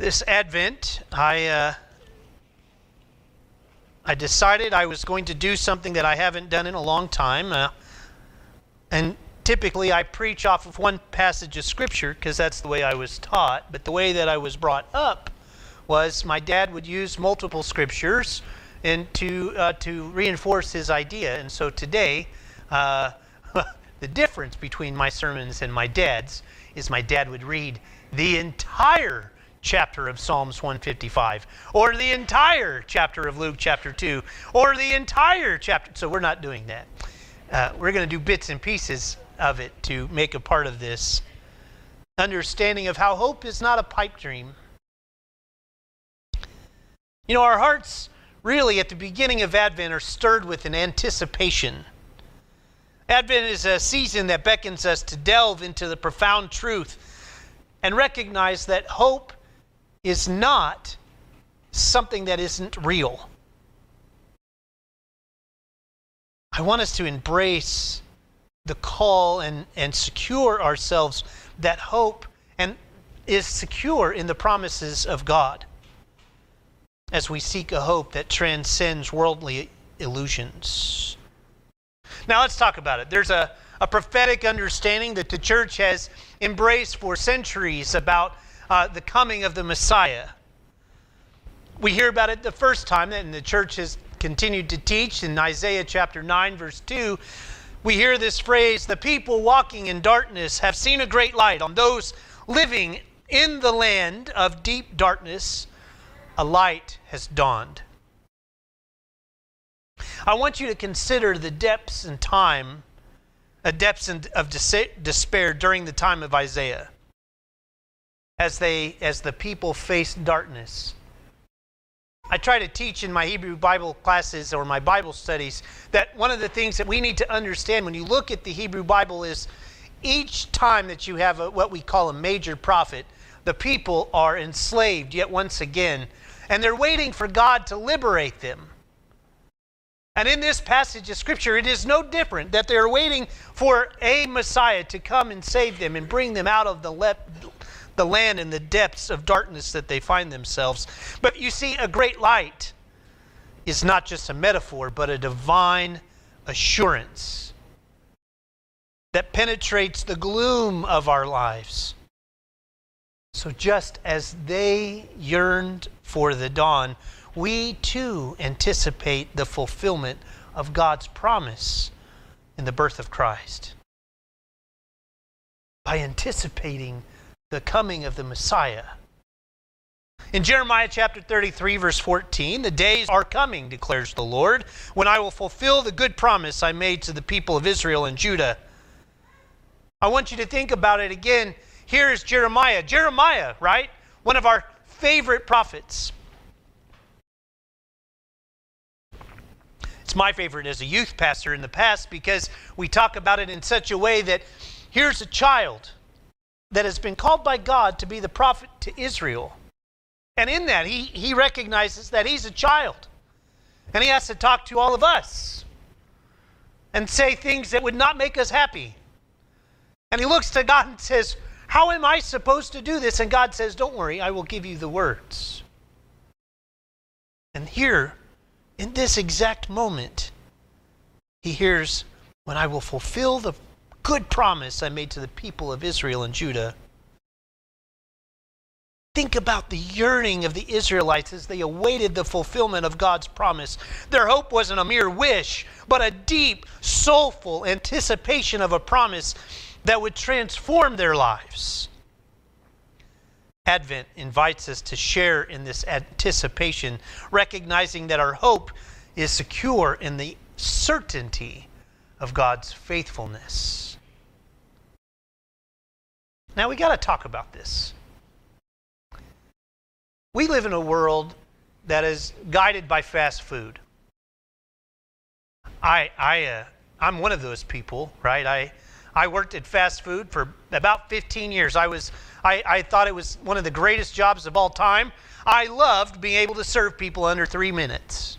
This Advent, I uh, I decided I was going to do something that I haven't done in a long time, uh, and typically I preach off of one passage of Scripture because that's the way I was taught. But the way that I was brought up was my dad would use multiple scriptures and to uh, to reinforce his idea. And so today, uh, the difference between my sermons and my dad's is my dad would read the entire chapter of Psalms 155, or the entire chapter of Luke chapter 2, or the entire chapter. So we're not doing that. Uh, we're going to do bits and pieces of it to make a part of this understanding of how hope is not a pipe dream. You know, our hearts really at the beginning of Advent are stirred with an anticipation. Advent is a season that beckons us to delve into the profound truth and recognize that hope is not something that isn't real. I want us to embrace the call and, and secure ourselves that hope and is secure in the promises of God as we seek a hope that transcends worldly illusions. Now let's talk about it. There's a, a prophetic understanding that the church has embraced for centuries about uh, the coming of the Messiah. We hear about it the first time, and the church has continued to teach in Isaiah chapter 9, verse 2. We hear this phrase the people walking in darkness have seen a great light. On those living in the land of deep darkness, a light has dawned. I want you to consider the depths and time, a depths of despair during the time of Isaiah as they as the people face darkness. I try to teach in my Hebrew Bible classes or my Bible studies that one of the things that we need to understand when you look at the Hebrew Bible is each time that you have a, what we call a major prophet, the people are enslaved yet once again, and they're waiting for God to liberate them. And in this passage of Scripture, it is no different that they're waiting for a Messiah to come and save them and bring them out of the le- the land in the depths of darkness that they find themselves. But you see, a great light is not just a metaphor, but a divine assurance that penetrates the gloom of our lives. So, just as they yearned for the dawn, we too anticipate the fulfillment of God's promise in the birth of Christ. By anticipating the coming of the Messiah. In Jeremiah chapter 33, verse 14, the days are coming, declares the Lord, when I will fulfill the good promise I made to the people of Israel and Judah. I want you to think about it again. Here is Jeremiah. Jeremiah, right? One of our favorite prophets. It's my favorite as a youth pastor in the past because we talk about it in such a way that here's a child that has been called by God to be the prophet to Israel. And in that, he, he recognizes that he's a child. And he has to talk to all of us and say things that would not make us happy. And he looks to God and says, How am I supposed to do this? And God says, Don't worry, I will give you the words. And here, in this exact moment, he hears, When I will fulfill the good promise I made to the people of Israel and Judah. Think about the yearning of the Israelites as they awaited the fulfillment of God's promise. Their hope wasn't a mere wish, but a deep, soulful anticipation of a promise that would transform their lives. Advent invites us to share in this anticipation, recognizing that our hope is secure in the certainty of God's faithfulness. Now we got to talk about this. We live in a world that is guided by fast food. I, I, uh, I'm one of those people, right? I, I worked at fast food for about 15 years. I was, I, I thought it was one of the greatest jobs of all time. I loved being able to serve people under three minutes.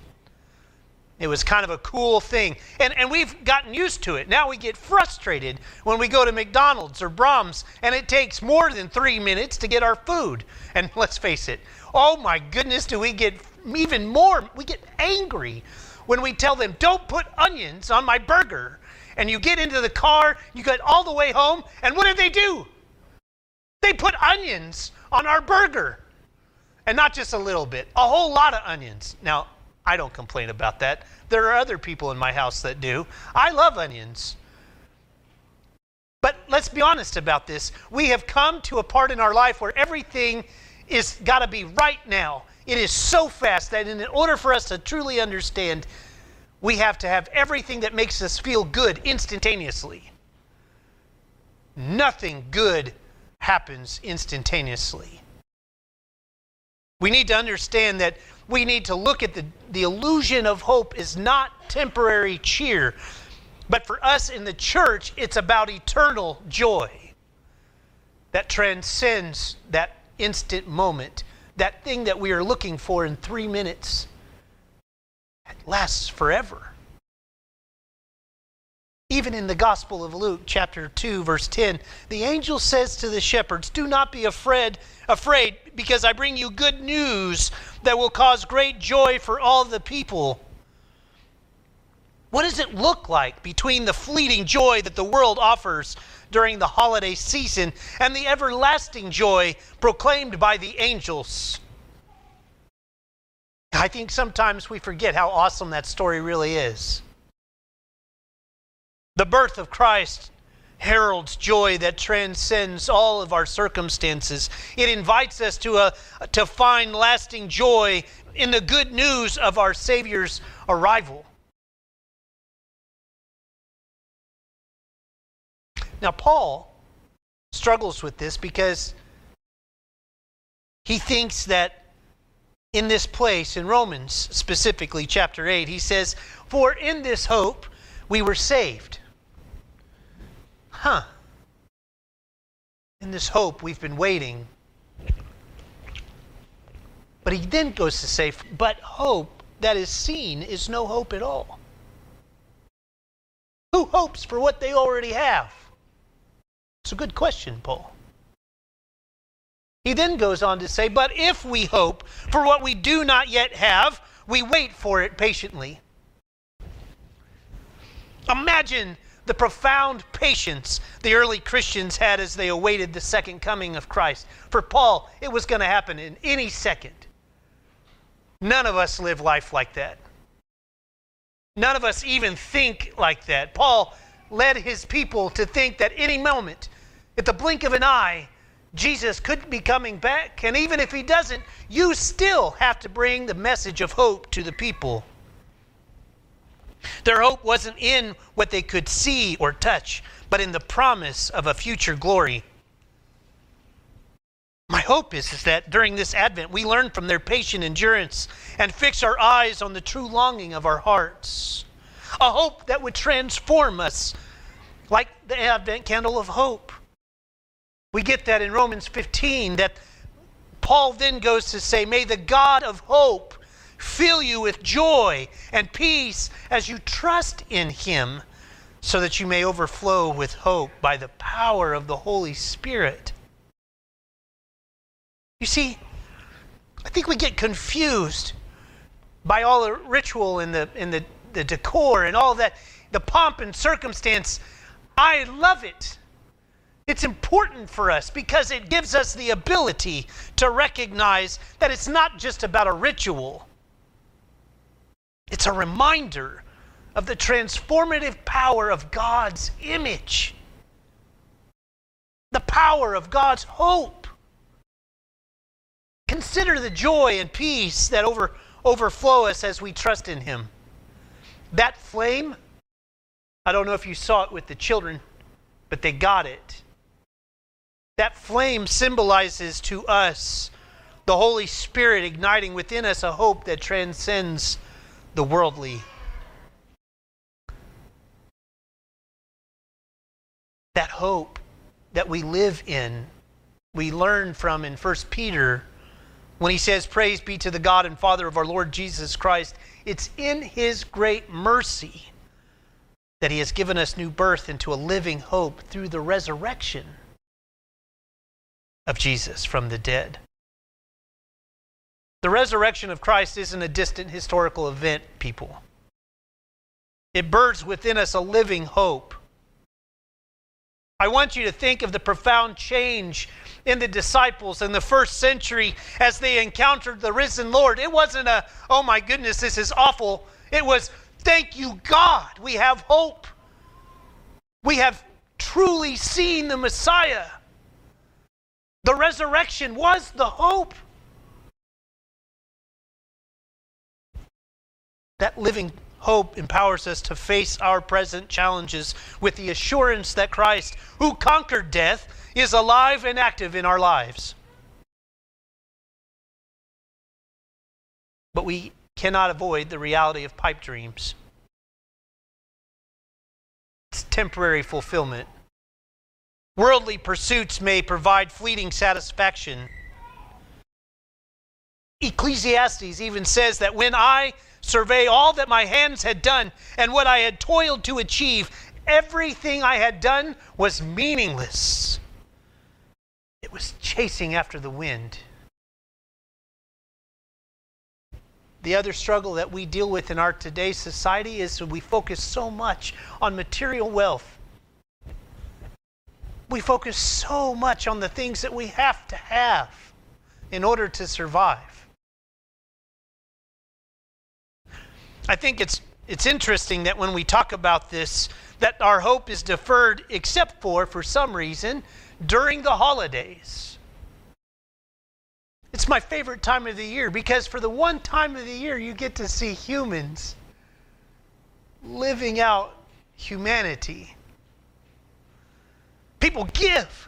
It was kind of a cool thing. And, and we've gotten used to it. Now we get frustrated when we go to McDonald's or Braum's and it takes more than three minutes to get our food. And let's face it, oh my goodness, do we get even more, we get angry when we tell them, don't put onions on my burger. And you get into the car, you get all the way home, and what do they do? They put onions on our burger. And not just a little bit, a whole lot of onions. Now, I don't complain about that. There are other people in my house that do. I love onions. But let's be honest about this. We have come to a part in our life where everything is got to be right now. It is so fast that in order for us to truly understand, we have to have everything that makes us feel good instantaneously. Nothing good happens instantaneously. We need to understand that we need to look at the, the illusion of hope is not temporary cheer, but for us in the church, it's about eternal joy that transcends that instant moment, that thing that we are looking for in three minutes. It lasts forever. Even in the Gospel of Luke, chapter 2, verse 10, the angel says to the shepherds, Do not be afraid, afraid, because I bring you good news that will cause great joy for all the people. What does it look like between the fleeting joy that the world offers during the holiday season and the everlasting joy proclaimed by the angels? I think sometimes we forget how awesome that story really is. The birth of Christ heralds joy that transcends all of our circumstances. It invites us to, a, to find lasting joy in the good news of our Savior's arrival. Now, Paul struggles with this because he thinks that in this place, in Romans specifically, chapter 8, he says, For in this hope we were saved huh, in this hope we've been waiting. But he then goes to say, but hope that is seen is no hope at all. Who hopes for what they already have? It's a good question, Paul. He then goes on to say, But if we hope for what we do not yet have, we wait for it patiently. Imagine the profound patience the early Christians had as they awaited the second coming of Christ. For Paul, it was going to happen in any second. None of us live life like that. None of us even think like that. Paul led his people to think that any moment, at the blink of an eye, Jesus could be coming back. And even if he doesn't, you still have to bring the message of hope to the people. Their hope wasn't in what they could see or touch, but in the promise of a future glory. My hope is, is that during this Advent, we learn from their patient endurance and fix our eyes on the true longing of our hearts. A hope that would transform us like the Advent candle of hope. We get that in Romans 15, that Paul then goes to say, May the God of hope fill you with joy and peace as you trust in Him, so that you may overflow with hope by the power of the Holy Spirit. You see, I think we get confused by all the ritual and the, and the, the decor and all that, the pomp and circumstance. I love it. It's important for us because it gives us the ability to recognize that it's not just about a ritual, it's a reminder of the transformative power of God's image, the power of God's hope. Consider the joy and peace that over, overflow us as we trust in Him. That flame, I don't know if you saw it with the children, but they got it. That flame symbolizes to us the Holy Spirit igniting within us a hope that transcends the worldly. That hope that we live in, we learn from in 1 Peter when he says, Praise be to the God and Father of our Lord Jesus Christ, it's in his great mercy that he has given us new birth into a living hope through the resurrection of Jesus from the dead. The resurrection of Christ isn't a distant historical event, people. It births within us a living hope. I want you to think of the profound change in the disciples in the first century as they encountered the risen Lord. It wasn't a, oh my goodness, this is awful. It was, thank you, God, we have hope. We have truly seen the Messiah. The resurrection was the hope. That living hope empowers us to face our present challenges with the assurance that Christ, who conquered death, is alive and active in our lives. But we cannot avoid the reality of pipe dreams. It's temporary fulfillment. Worldly pursuits may provide fleeting satisfaction. Ecclesiastes even says that when I survey all that my hands had done and what I had toiled to achieve, everything I had done was meaningless. It was chasing after the wind. The other struggle that we deal with in our today's society is we focus so much on material wealth. We focus so much on the things that we have to have in order to survive. I think it's it's interesting that when we talk about this that our hope is deferred except for for some reason during the holidays. It's my favorite time of the year because for the one time of the year you get to see humans living out humanity. People give.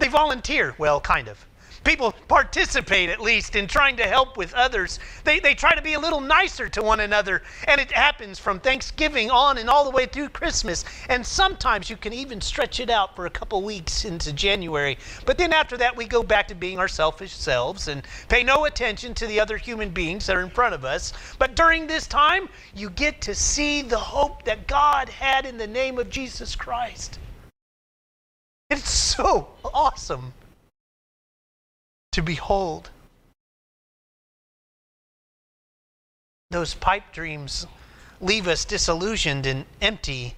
They volunteer. Well, kind of. People participate at least in trying to help with others. They, they try to be a little nicer to one another. And it happens from Thanksgiving on and all the way through Christmas. And sometimes you can even stretch it out for a couple weeks into January. But then after that, we go back to being our selfish selves and pay no attention to the other human beings that are in front of us. But during this time, you get to see the hope that God had in the name of Jesus Christ. It's so awesome to behold. Those pipe dreams leave us disillusioned and empty.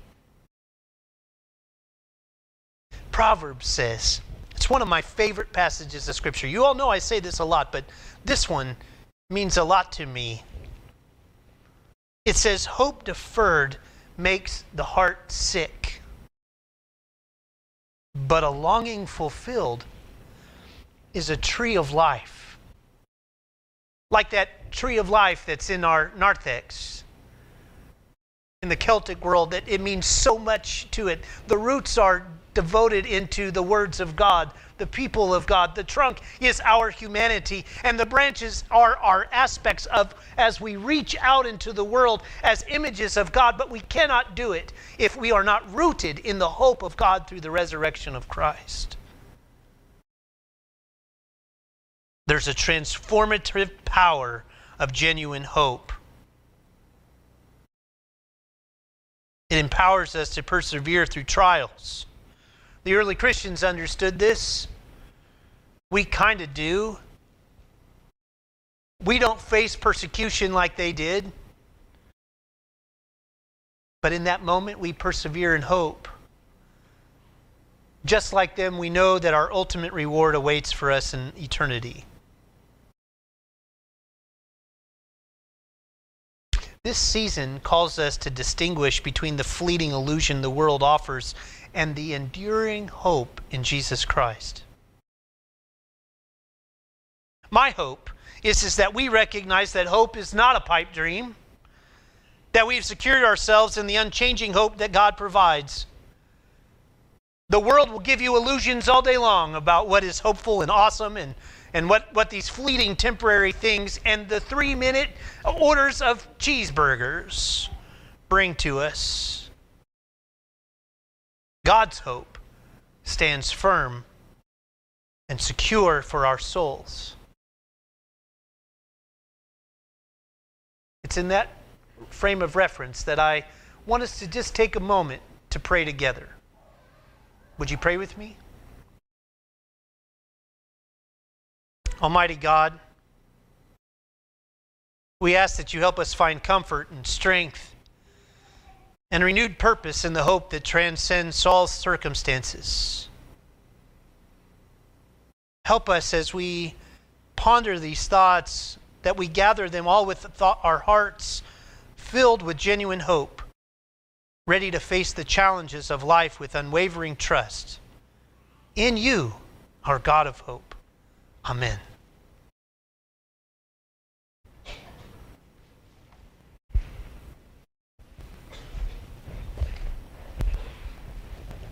Proverbs says, it's one of my favorite passages of Scripture. You all know I say this a lot, but this one means a lot to me. It says, Hope deferred makes the heart sick, but a longing fulfilled is a tree of life. Like that tree of life that's in our narthex. In the Celtic world, that it means so much to it. The roots are devoted into the words of God, the people of God. The trunk is our humanity, and the branches are our aspects of as we reach out into the world as images of God. But we cannot do it if we are not rooted in the hope of God through the resurrection of Christ. There's a transformative power of genuine hope. It empowers us to persevere through trials. The early Christians understood this. We kind of do. We don't face persecution like they did. But in that moment, we persevere in hope. Just like them, we know that our ultimate reward awaits for us in eternity. This season calls us to distinguish between the fleeting illusion the world offers and the enduring hope in Jesus Christ. My hope is, is that we recognize that hope is not a pipe dream, that we've secured ourselves in the unchanging hope that God provides. The world will give you illusions all day long about what is hopeful and awesome and and what, what these fleeting temporary things and the three minute orders of cheeseburgers bring to us. God's hope stands firm and secure for our souls. It's in that frame of reference that I want us to just take a moment to pray together. Would you pray with me? Almighty God, we ask that you help us find comfort and strength and renewed purpose in the hope that transcends all circumstances. Help us as we ponder these thoughts, that we gather them all with thought, our hearts filled with genuine hope, ready to face the challenges of life with unwavering trust. In you, our God of hope. Amen.